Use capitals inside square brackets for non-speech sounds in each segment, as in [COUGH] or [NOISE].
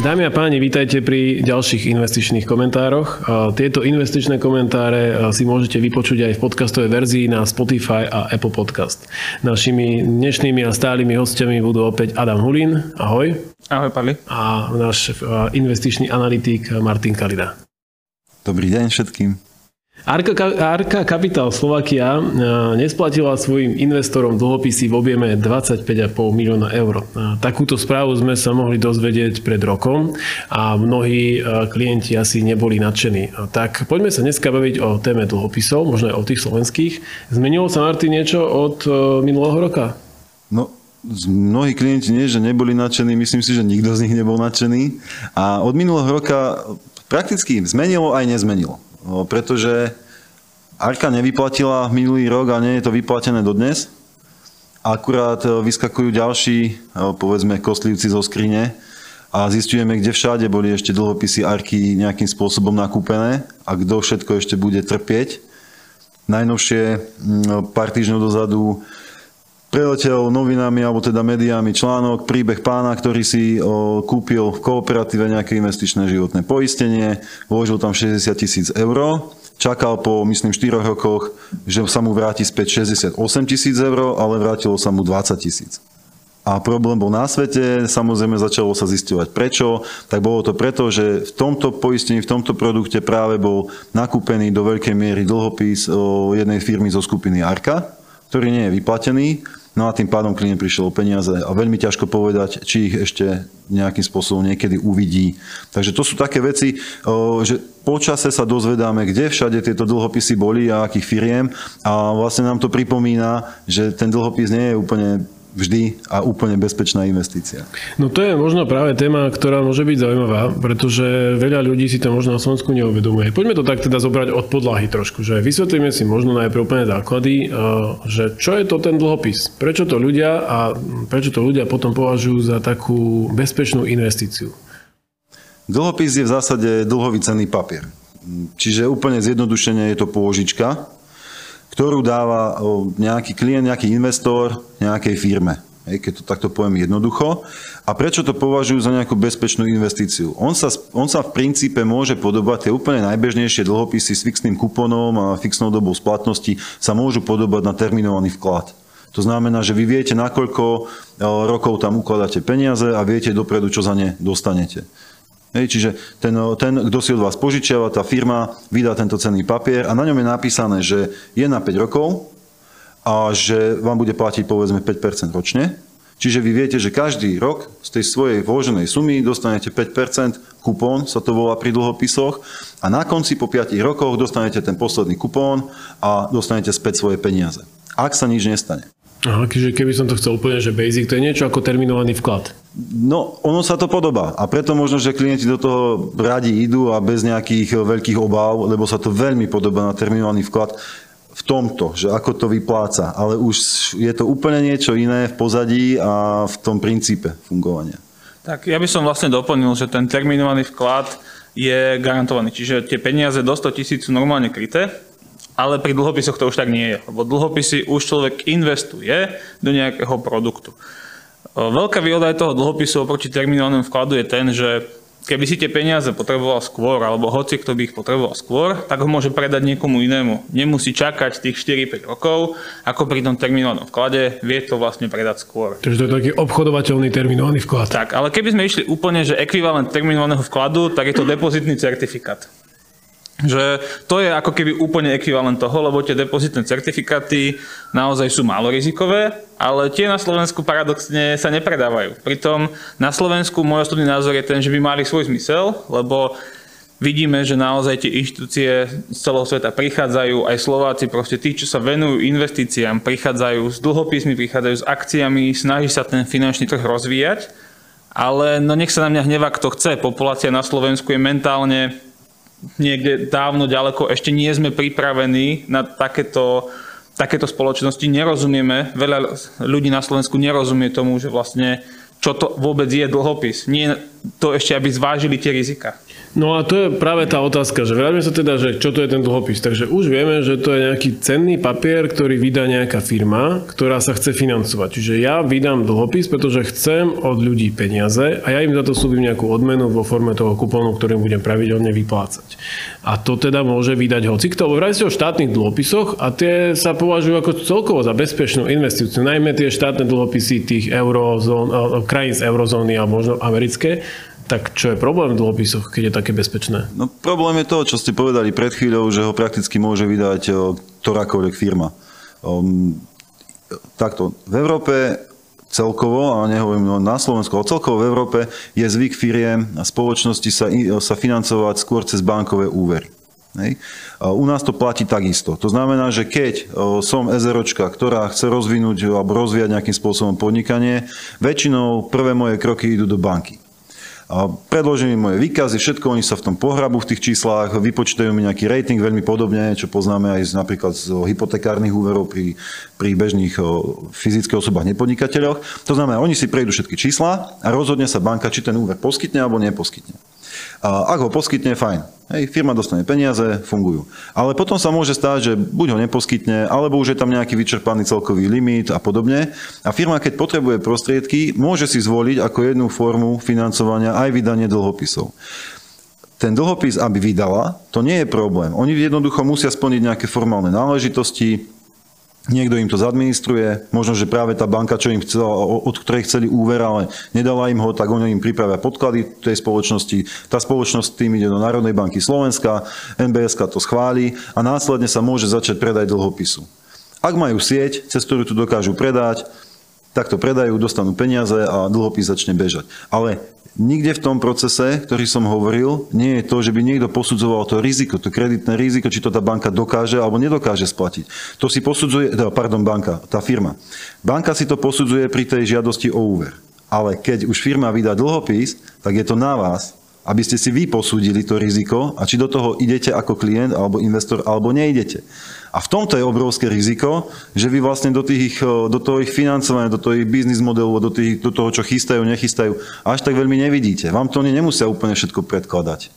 Dámy a páni, vítajte pri ďalších investičných komentároch. Tieto investičné komentáre si môžete vypočuť aj v podcastovej verzii na Spotify a Apple Podcast. Našimi dnešnými a stálymi hostiami budú opäť Adam Hulín. Ahoj. Ahoj, Pali. A náš investičný analytik Martin Kalida. Dobrý deň všetkým. Arka, Arka Capital Slovakia e, nesplatila svojim investorom dlhopisy v objeme 25,5 milióna eur. E, takúto správu sme sa mohli dozvedieť pred rokom a mnohí e, klienti asi neboli nadšení. Tak poďme sa dneska baviť o téme dlhopisov, možno aj o tých slovenských. Zmenilo sa, Martin, niečo od minulého roka? No, mnohí klienti nie, že neboli nadšení, myslím si, že nikto z nich nebol nadšený. A od minulého roka prakticky zmenilo aj nezmenilo pretože Arka nevyplatila minulý rok a nie je to vyplatené dodnes. Akurát e, vyskakujú ďalší, e, povedzme, kostlivci zo skrine a zistujeme, kde všade boli ešte dlhopisy Arky nejakým spôsobom nakúpené a kto všetko ešte bude trpieť. Najnovšie pár týždňov dozadu preletel novinami alebo teda médiami článok, príbeh pána, ktorý si o, kúpil v kooperatíve nejaké investičné životné poistenie, vložil tam 60 tisíc eur, čakal po, myslím, 4 rokoch, že sa mu vráti späť 68 tisíc eur, ale vrátilo sa mu 20 tisíc. A problém bol na svete, samozrejme začalo sa zistovať prečo, tak bolo to preto, že v tomto poistení, v tomto produkte práve bol nakúpený do veľkej miery dlhopis jednej firmy zo skupiny Arka, ktorý nie je vyplatený No a tým pádom klient prišiel o peniaze a veľmi ťažko povedať, či ich ešte nejakým spôsobom niekedy uvidí. Takže to sú také veci, že počase sa dozvedáme, kde všade tieto dlhopisy boli a akých firiem a vlastne nám to pripomína, že ten dlhopis nie je úplne vždy a úplne bezpečná investícia. No to je možno práve téma, ktorá môže byť zaujímavá, pretože veľa ľudí si to možno na Slovensku neuvedomuje. Poďme to tak teda zobrať od podlahy trošku, že vysvetlíme si možno najprv úplne základy, že čo je to ten dlhopis, prečo to ľudia a prečo to ľudia potom považujú za takú bezpečnú investíciu. Dlhopis je v zásade dlhový cenný papier. Čiže úplne zjednodušene je to pôžička, ktorú dáva nejaký klient, nejaký investor nejakej firme. keď to takto poviem jednoducho. A prečo to považujú za nejakú bezpečnú investíciu? On sa, on sa v princípe môže podobať, tie úplne najbežnejšie dlhopisy s fixným kuponom a fixnou dobou splatnosti sa môžu podobať na terminovaný vklad. To znamená, že vy viete, nakoľko rokov tam ukladáte peniaze a viete dopredu, čo za ne dostanete. Hej, čiže ten, ten, kto si od vás požičiava, tá firma vydá tento cenný papier a na ňom je napísané, že je na 5 rokov a že vám bude platiť povedzme 5% ročne. Čiže vy viete, že každý rok z tej svojej vloženej sumy dostanete 5%, kupón sa to volá pri dlhopisoch a na konci po 5 rokoch dostanete ten posledný kupón a dostanete späť svoje peniaze. Ak sa nič nestane. Aha, keby som to chcel úplne, že basic, to je niečo ako terminovaný vklad. No, ono sa to podobá a preto možno, že klienti do toho radi idú a bez nejakých veľkých obáv, lebo sa to veľmi podobá na terminovaný vklad v tomto, že ako to vypláca, ale už je to úplne niečo iné v pozadí a v tom princípe fungovania. Tak ja by som vlastne doplnil, že ten terminovaný vklad je garantovaný, čiže tie peniaze do 100 tisíc sú normálne kryté, ale pri dlhopisoch to už tak nie je, lebo dlhopisy už človek investuje do nejakého produktu. Veľká výhoda aj toho dlhopisu oproti terminálnemu vkladu je ten, že keby si tie peniaze potreboval skôr, alebo hoci kto by ich potreboval skôr, tak ho môže predať niekomu inému. Nemusí čakať tých 4-5 rokov, ako pri tom terminálnom vklade, vie to vlastne predať skôr. Takže to je taký obchodovateľný terminálny vklad. Tak, ale keby sme išli úplne, že ekvivalent terminálneho vkladu, tak je to depozitný certifikát. Že to je ako keby úplne ekvivalent toho, lebo tie depozitné certifikáty naozaj sú málo rizikové, ale tie na Slovensku paradoxne sa nepredávajú. Pritom na Slovensku môj osobný názor je ten, že by mali svoj zmysel, lebo vidíme, že naozaj tie inštitúcie z celého sveta prichádzajú, aj Slováci, proste tí, čo sa venujú investíciám, prichádzajú s dlhopismi, prichádzajú s akciami, snaží sa ten finančný trh rozvíjať, ale no nech sa na mňa hneva, kto chce. Populácia na Slovensku je mentálne niekde dávno ďaleko, ešte nie sme pripravení na takéto, takéto spoločnosti, nerozumieme, veľa ľudí na Slovensku nerozumie tomu, že vlastne čo to vôbec je dlhopis. Nie to ešte, aby zvážili tie rizika. No a to je práve tá otázka, že vráťme sa teda, že čo to je ten dlhopis. Takže už vieme, že to je nejaký cenný papier, ktorý vydá nejaká firma, ktorá sa chce financovať. Čiže ja vydám dlhopis, pretože chcem od ľudí peniaze a ja im za to slúbim nejakú odmenu vo forme toho kupónu, ktorým budem pravidelne vyplácať. A to teda môže vydať hocikto, lebo vrajte o štátnych dlhopisoch a tie sa považujú ako celkovo za bezpečnú investíciu. Najmä tie štátne dlhopisy tých eurozón, krajín z eurozóny a možno americké, tak čo je problém v dlhopisoch, keď je také bezpečné? No problém je to, čo ste povedali pred chvíľou, že ho prakticky môže vydať ktorákoľvek firma. Um, takto, v Európe celkovo, a nehovorím na Slovensku, ale celkovo v Európe je zvyk firiem a spoločnosti sa, sa financovať skôr cez bankové úvery. Hej. U nás to platí takisto. To znamená, že keď som SROčka, ktorá chce rozvinúť alebo rozvíjať nejakým spôsobom podnikanie, väčšinou prvé moje kroky idú do banky. Predložím im moje výkazy, všetko, oni sa v tom pohrabu v tých číslach, vypočítajú mi nejaký rating veľmi podobne, čo poznáme aj z, napríklad z hypotekárnych úverov pri, pri bežných fyzických osobách nepodnikateľoch. To znamená, oni si prejdú všetky čísla a rozhodne sa banka, či ten úver poskytne alebo neposkytne. A ak ho poskytne, fajn. Hej, firma dostane peniaze, fungujú. Ale potom sa môže stáť, že buď ho neposkytne, alebo už je tam nejaký vyčerpaný celkový limit a podobne. A firma, keď potrebuje prostriedky, môže si zvoliť ako jednu formu financovania aj vydanie dlhopisov ten dlhopis, aby vydala, to nie je problém. Oni jednoducho musia splniť nejaké formálne náležitosti, Niekto im to zadministruje, možno, že práve tá banka, čo im chcela, od ktorej chceli úver, ale nedala im ho, tak oni im pripravia podklady tej spoločnosti. Tá spoločnosť tým ide do Národnej banky Slovenska, NBS to schváli a následne sa môže začať predaj dlhopisu. Ak majú sieť, cez ktorú tu dokážu predať, tak to predajú, dostanú peniaze a dlhopis začne bežať. Ale Nikde v tom procese, ktorý som hovoril, nie je to, že by niekto posudzoval to riziko, to kreditné riziko, či to tá banka dokáže alebo nedokáže splatiť. To si posudzuje, teda, pardon, banka, tá firma. Banka si to posudzuje pri tej žiadosti o úver. Ale keď už firma vydá dlhopis, tak je to na vás, aby ste si vy posúdili to riziko a či do toho idete ako klient alebo investor alebo neidete. A v tomto je obrovské riziko, že vy vlastne do, tých, do toho ich financovania, do toho ich biznis modelu, do, tých, do toho, čo chystajú, nechystajú, až tak veľmi nevidíte. Vám to oni nemusia úplne všetko predkladať.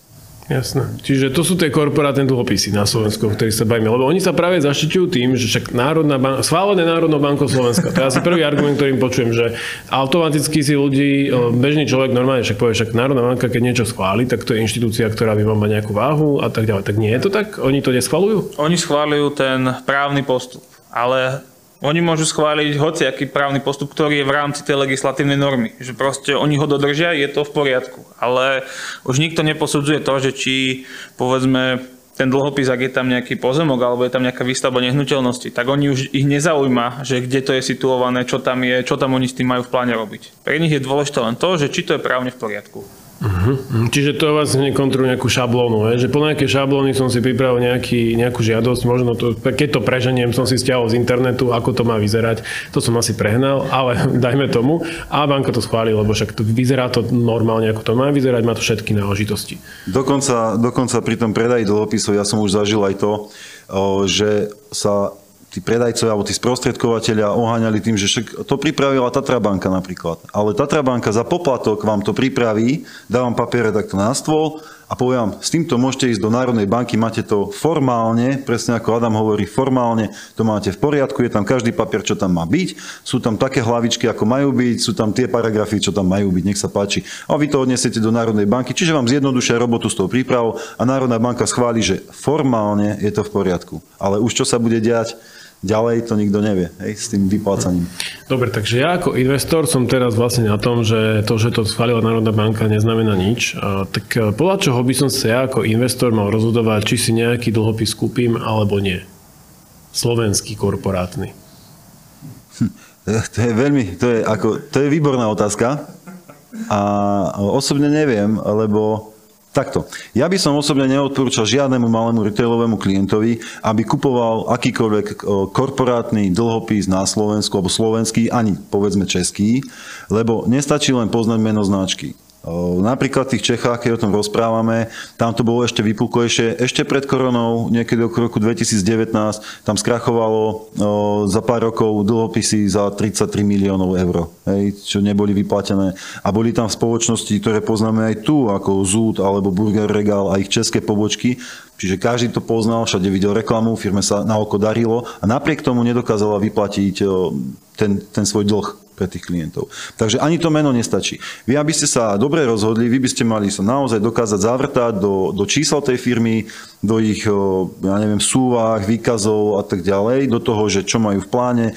Jasné. Čiže to sú tie korporátne dlhopisy na Slovensku, o ktorých sa bavíme. Lebo oni sa práve zaštiťujú tým, že však Národná banka, schválené Národnou bankou Slovenska. To je asi prvý argument, ktorým počujem, že automaticky si ľudí, bežný človek normálne však povie, však Národná banka, keď niečo schváli, tak to je inštitúcia, ktorá by mala nejakú váhu a tak ďalej. Tak nie je to tak? Oni to neschvalujú? Oni schválujú ten právny postup. Ale oni môžu schváliť hociaký právny postup, ktorý je v rámci tej legislatívnej normy. Že proste oni ho dodržia, je to v poriadku. Ale už nikto neposudzuje to, že či povedzme ten dlhopis, ak je tam nejaký pozemok alebo je tam nejaká výstavba nehnuteľnosti, tak oni už ich nezaujíma, že kde to je situované, čo tam je, čo tam oni s tým majú v pláne robiť. Pre nich je dôležité len to, že či to je právne v poriadku. Uh-huh. Čiže to vlastne kontroluje nejakú šablónu, je? že po nejaké šablóny som si pripravil nejaký, nejakú žiadosť, možno to, keď to preženiem, som si stiahol z internetu, ako to má vyzerať, to som asi prehnal, ale [LAUGHS] dajme tomu a banka to schváli, lebo však to vyzerá to normálne, ako to má vyzerať, má to všetky náležitosti. Dokonca, dokonca pri tom predaji dlhopisov ja som už zažil aj to, že sa tí predajcovia alebo tí sprostredkovateľia oháňali tým, že však to pripravila Tatra banka napríklad. Ale Tatra banka za poplatok vám to pripraví, dá vám papiere takto na stôl a poviem s týmto môžete ísť do Národnej banky, máte to formálne, presne ako Adam hovorí, formálne to máte v poriadku, je tam každý papier, čo tam má byť, sú tam také hlavičky, ako majú byť, sú tam tie paragrafy, čo tam majú byť, nech sa páči. A vy to odnesiete do Národnej banky, čiže vám zjednodušia robotu s tou prípravou a Národná banka schváli, že formálne je to v poriadku. Ale už čo sa bude diať, ďalej to nikto nevie, hej, s tým vyplácaním. Dobre, takže ja ako investor som teraz vlastne na tom, že to, že to schválila Národná banka, neznamená nič. A, tak e, podľa čoho by som sa ja ako investor mal rozhodovať, či si nejaký dlhopis kúpim alebo nie? Slovenský korporátny. Hm, to je veľmi, to je, ako, to je výborná otázka. A osobne neviem, lebo Takto. Ja by som osobne neodporúčal žiadnemu malému retailovému klientovi, aby kupoval akýkoľvek korporátny dlhopis na Slovensku alebo slovenský, ani povedzme český, lebo nestačí len poznať meno značky. Napríklad v tých Čechách, keď o tom rozprávame, tam to bolo ešte vypukojšie. Ešte pred koronou, niekedy okolo roku 2019, tam skrachovalo za pár rokov dlhopisy za 33 miliónov eur, hej, čo neboli vyplatené. A boli tam spoločnosti, ktoré poznáme aj tu, ako Zúd alebo Burger Regal a ich české pobočky, Čiže každý to poznal, všade videl reklamu, firme sa na oko darilo a napriek tomu nedokázala vyplatiť ten, ten svoj dlh pre tých klientov. Takže ani to meno nestačí. Vy, aby ste sa dobre rozhodli, vy by ste mali sa naozaj dokázať zavrtať do, do čísel tej firmy, do ich, ja neviem, súvah, výkazov a tak ďalej, do toho, že čo majú v pláne,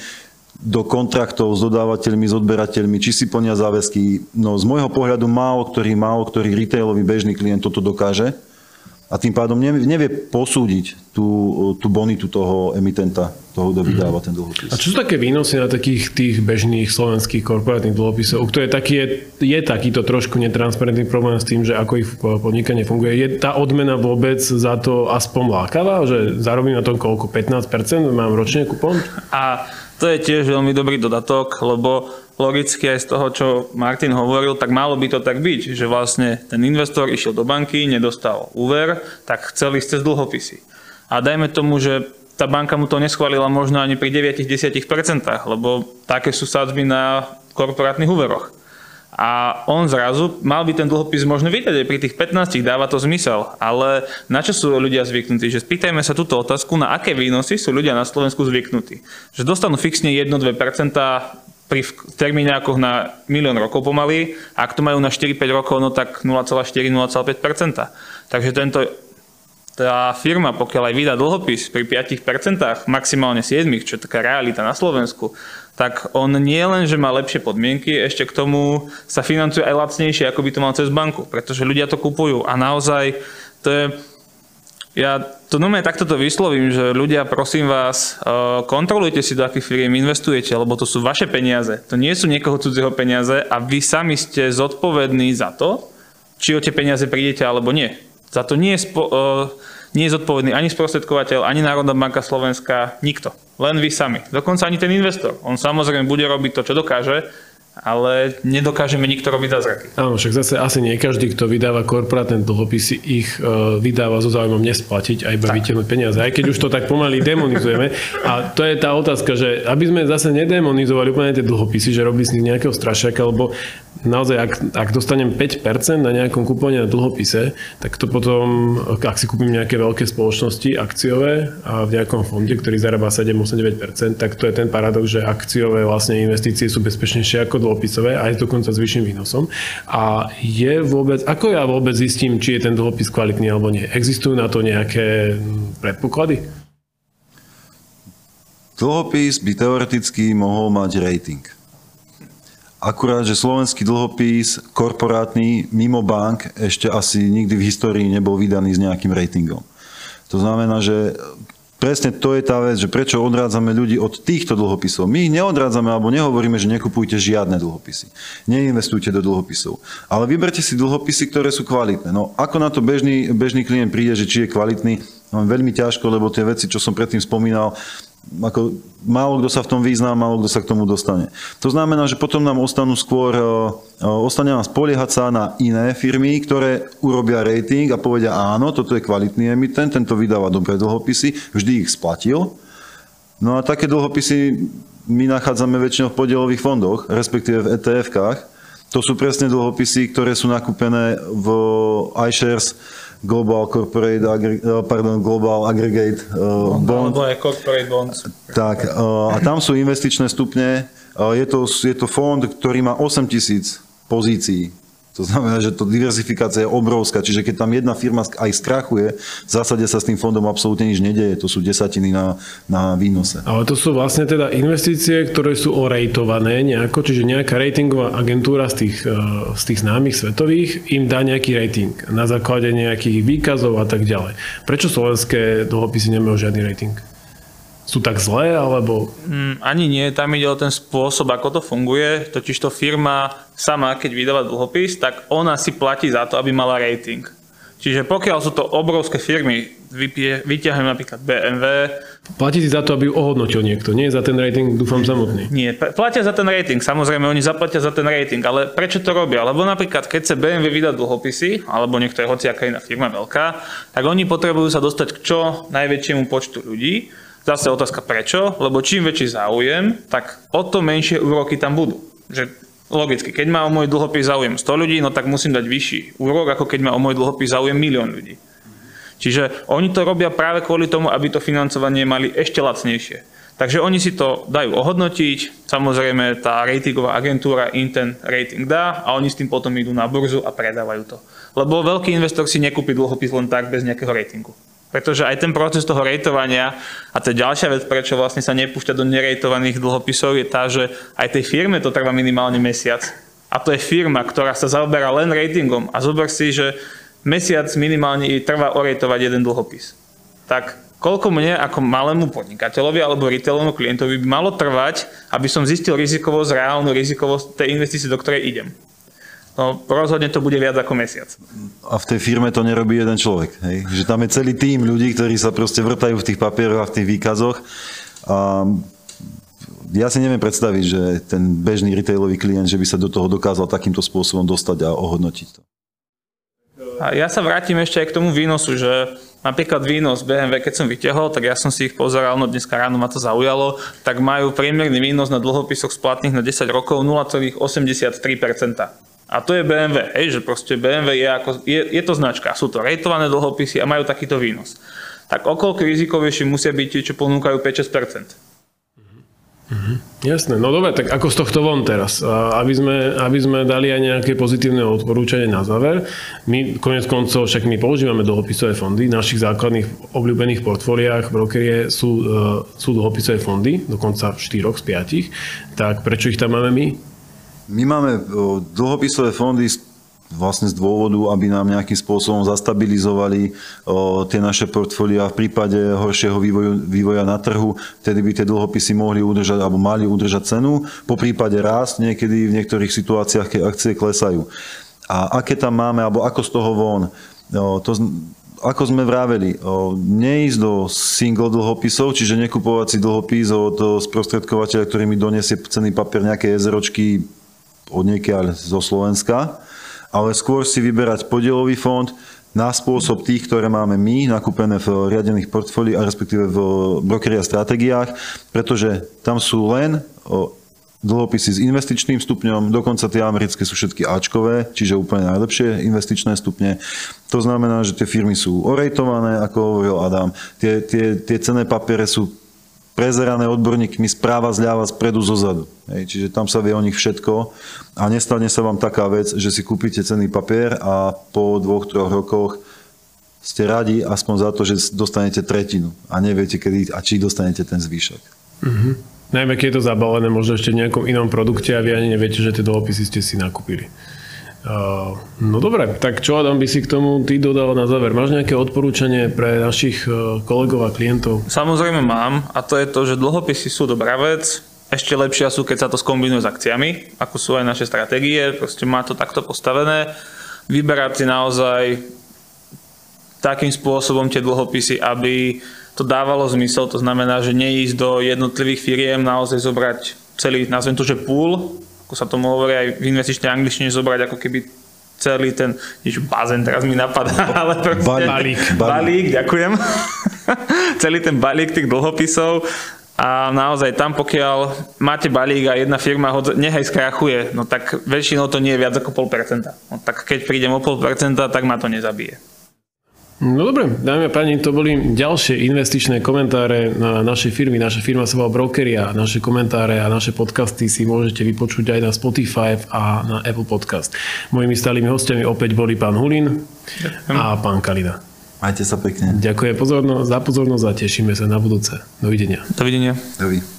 do kontraktov s dodávateľmi, s odberateľmi, či si plnia záväzky. No z môjho pohľadu málo ktorý, málo ktorý retailový bežný klient toto dokáže a tým pádom nevie, nevie posúdiť tú, tú bonitu toho emitenta, toho, kto vydáva ten dlhopis. A čo sú také výnosy na takých tých bežných slovenských korporátnych dlhopisov, ktoré taký je, je takýto trošku netransparentný problém s tým, že ako ich podnikanie funguje. Je tá odmena vôbec za to aspoň lákavá, že zarobím na tom koľko? 15%? Mám ročne kupón? A to je tiež veľmi dobrý dodatok, lebo logicky aj z toho, čo Martin hovoril, tak malo by to tak byť, že vlastne ten investor išiel do banky, nedostal úver, tak chcel ísť cez dlhopisy. A dajme tomu, že tá banka mu to neschválila možno ani pri 9-10%, lebo také sú sadzby na korporátnych úveroch. A on zrazu mal by ten dlhopis možno vydať aj pri tých 15, dáva to zmysel. Ale na čo sú ľudia zvyknutí? Že spýtajme sa túto otázku, na aké výnosy sú ľudia na Slovensku zvyknutí. Že dostanú fixne 1-2% pri termíňákoch na milión rokov pomaly, ak to majú na 4-5 rokov, no tak 0,4-0,5%. Takže tento, tá firma, pokiaľ aj vydá dlhopis pri 5%, maximálne 7%, čo je taká realita na Slovensku, tak on nie len, že má lepšie podmienky, ešte k tomu sa financuje aj lacnejšie, ako by to mal cez banku, pretože ľudia to kupujú a naozaj to je ja to normálne takto to vyslovím, že ľudia, prosím vás, eh, kontrolujte si, do akých firiem investujete, lebo to sú vaše peniaze. To nie sú niekoho cudzieho peniaze a vy sami ste zodpovední za to, či o tie peniaze prídete alebo nie. Za to nie je, spo, uh, nie je zodpovedný ani sprostredkovateľ, ani Národná banka Slovenska, nikto. Len vy sami. Dokonca ani ten investor. On samozrejme bude robiť to, čo dokáže, ale nedokážeme nikto robiť zázraky. Áno, však zase asi nie každý, kto vydáva korporátne dlhopisy, ich uh, vydáva so záujmom nesplatiť a iba vytiahnuť peniaze. Aj keď už to tak pomaly demonizujeme. A to je tá otázka, že aby sme zase nedemonizovali úplne tie dlhopisy, že robili z nich nejakého strašiaka, lebo naozaj, ak, ak dostanem 5% na nejakom kupóne na dlhopise, tak to potom, ak si kúpim nejaké veľké spoločnosti akciové a v nejakom fonde, ktorý zarába 7-8-9%, tak to je ten paradox, že akciové vlastne investície sú bezpečnejšie ako dlhopisové, aj dokonca s vyšším výnosom. A je vôbec, ako ja vôbec zistím, či je ten dlhopis kvalitný alebo nie? Existujú na to nejaké predpoklady? Dlhopis by teoreticky mohol mať rating. Akurát, že slovenský dlhopis korporátny mimo bank ešte asi nikdy v histórii nebol vydaný s nejakým ratingom. To znamená, že presne to je tá vec, že prečo odrádzame ľudí od týchto dlhopisov. My ich neodrádzame alebo nehovoríme, že nekupujte žiadne dlhopisy. Neinvestujte do dlhopisov. Ale vyberte si dlhopisy, ktoré sú kvalitné. No ako na to bežný, bežný klient príde, že či je kvalitný, veľmi ťažko, lebo tie veci, čo som predtým spomínal, ako málo kto sa v tom význá, málo kto sa k tomu dostane. To znamená, že potom nám ostanú skôr, e, e, ostane nám spoliehať sa na iné firmy, ktoré urobia rating a povedia áno, toto je kvalitný emitent, tento vydáva dobré dlhopisy, vždy ich splatil. No a také dlhopisy my nachádzame väčšinou v podielových fondoch, respektíve v ETF-kách. To sú presne dlhopisy, ktoré sú nakúpené v iShares, Global Corporate, eh, pardon, Global Aggregate uh, Bond. Alebo aj Corporate Bonds. Tak, uh, a tam sú investičné stupne. Uh, je, to, je to fond, ktorý má 8 tisíc pozícií to znamená, že to diverzifikácia je obrovská, čiže keď tam jedna firma aj skrachuje, v zásade sa s tým fondom absolútne nič nedeje, to sú desatiny na, na výnose. Ale to sú vlastne teda investície, ktoré sú orejtované nejako, čiže nejaká ratingová agentúra z tých, eh, z tých známych svetových im dá nejaký rating na základe nejakých výkazov a tak ďalej. Prečo slovenské dlhopisy nemajú žiadny rating? Sú tak zlé, alebo... Mm, ani nie, tam ide o ten spôsob, ako to funguje. Totiž to firma sama, keď vydáva dlhopis, tak ona si platí za to, aby mala rating. Čiže pokiaľ sú to obrovské firmy, vyťahujem napríklad BMW. Platí si za to, aby ju ohodnotil niekto, nie za ten rating, dúfam, samotný. Nie, platia za ten rating, samozrejme, oni zaplatia za ten rating, ale prečo to robia? Lebo napríklad, keď sa BMW vydá dlhopisy, alebo niekto je hociaká iná firma veľká, tak oni potrebujú sa dostať k čo najväčšiemu počtu ľudí. Zase otázka prečo, lebo čím väčší záujem, tak o to menšie úroky tam budú. Že logicky, keď má o môj dlhopis záujem 100 ľudí, no tak musím dať vyšší úrok, ako keď má o môj dlhopis záujem milión ľudí. Čiže oni to robia práve kvôli tomu, aby to financovanie mali ešte lacnejšie. Takže oni si to dajú ohodnotiť, samozrejme tá ratingová agentúra im ten rating dá a oni s tým potom idú na burzu a predávajú to. Lebo veľký investor si nekúpi dlhopis len tak bez nejakého ratingu. Pretože aj ten proces toho rejtovania, a to je ďalšia vec, prečo vlastne sa nepúšťa do nerejtovaných dlhopisov, je tá, že aj tej firme to trvá minimálne mesiac. A to je firma, ktorá sa zaoberá len ratingom. A zober si, že mesiac minimálne trvá orientovať jeden dlhopis. Tak koľko mne ako malému podnikateľovi alebo retailovému klientovi by malo trvať, aby som zistil rizikovosť, reálnu rizikovosť tej investície, do ktorej idem. No rozhodne to bude viac ako mesiac. A v tej firme to nerobí jeden človek. Hej? Že tam je celý tým ľudí, ktorí sa proste vrtajú v tých papieroch a v tých výkazoch. A ja si neviem predstaviť, že ten bežný retailový klient, že by sa do toho dokázal takýmto spôsobom dostať a ohodnotiť to. A ja sa vrátim ešte aj k tomu výnosu, že napríklad výnos BMW, keď som vyťahol, tak ja som si ich pozeral, no dneska ráno ma to zaujalo, tak majú priemerný výnos na dlhopisoch splatných na 10 rokov 0,83%. A to je BMW, hej, že proste BMW je, ako, je, je to značka, sú to rejtované dlhopisy a majú takýto výnos. Tak okolko rizikovejšie musia byť tie, čo ponúkajú 5-6%. Mm-hmm. Jasné, no dobre, tak ako z tohto von teraz? Aby sme, aby sme dali aj nejaké pozitívne odporúčanie na záver. My konec koncov, však my používame dlhopisové fondy. V našich základných obľúbených portfóliách brokerie sú, e, sú dlhopisové fondy, dokonca 4 z 5. Tak prečo ich tam máme my? My máme dlhopisové fondy vlastne z dôvodu, aby nám nejakým spôsobom zastabilizovali o, tie naše portfólia v prípade horšieho vývoju, vývoja na trhu, tedy by tie dlhopisy mohli udržať alebo mali udržať cenu, po prípade rásť niekedy v niektorých situáciách, keď akcie klesajú. A aké tam máme, alebo ako z toho von, o, to, ako sme vraveli, neísť do single dlhopisov, čiže nekupovať si dlhopis od sprostredkovateľa, ktorý mi donesie cený papier nejaké jezeročky od niekiaľ zo Slovenska, ale skôr si vyberať podielový fond na spôsob tých, ktoré máme my nakúpené v riadených portfóliách, respektíve v brokeria stratégiách, pretože tam sú len dlhopisy s investičným stupňom, dokonca tie americké sú všetky Ačkové, čiže úplne najlepšie investičné stupne. To znamená, že tie firmy sú orejtované, ako hovoril Adam. Tie, tie, tie cenné papiere sú prezerané odborníkmi správa, zľava, spredu, zozadu. Hej, čiže tam sa vie o nich všetko a nestane sa vám taká vec, že si kúpite cenný papier a po dvoch, troch rokoch ste radi aspoň za to, že dostanete tretinu a neviete kedy a či dostanete ten zvýšok. Mm-hmm. Najmä keď je to zabalené možno ešte v nejakom inom produkte a vy ani neviete, že tie dlhopisy ste si nakúpili. No dobre, tak čo Adam by si k tomu ty dodal na záver? Máš nejaké odporúčanie pre našich e, kolegov a klientov? Samozrejme mám a to je to, že dlhopisy sú dobrá vec, ešte lepšia sú, keď sa to skombinuje s akciami, ako sú aj naše stratégie, proste má to takto postavené. Vyberať si naozaj takým spôsobom tie dlhopisy, aby to dávalo zmysel, to znamená, že neísť do jednotlivých firiem, naozaj zobrať celý, nazvem to, že pool, ako sa tomu hovorí aj v investičnej angličtine, zobrať ako keby celý ten, nič bazén teraz mi napadá, [LAUGHS] ale proste, balík. Balík, ďakujem. [LAUGHS] celý ten balík tých dlhopisov a naozaj tam, pokiaľ máte balík a jedna firma ho nehaj skrachuje, no tak väčšinou to nie je viac ako pol percenta. No tak keď prídem o pol percenta, tak ma to nezabije. No dobre, dámy a páni, to boli ďalšie investičné komentáre na našej firmy. Naša firma sa volá Brokeria. Naše komentáre a naše podcasty si môžete vypočuť aj na Spotify a na Apple Podcast. Mojimi stálými hostiami opäť boli pán Hulin a pán Kalina. Majte sa pekne. Ďakujem pozorno, za pozornosť a tešíme sa na budúce. Dovidenia. Dovidenia. Dovidenia.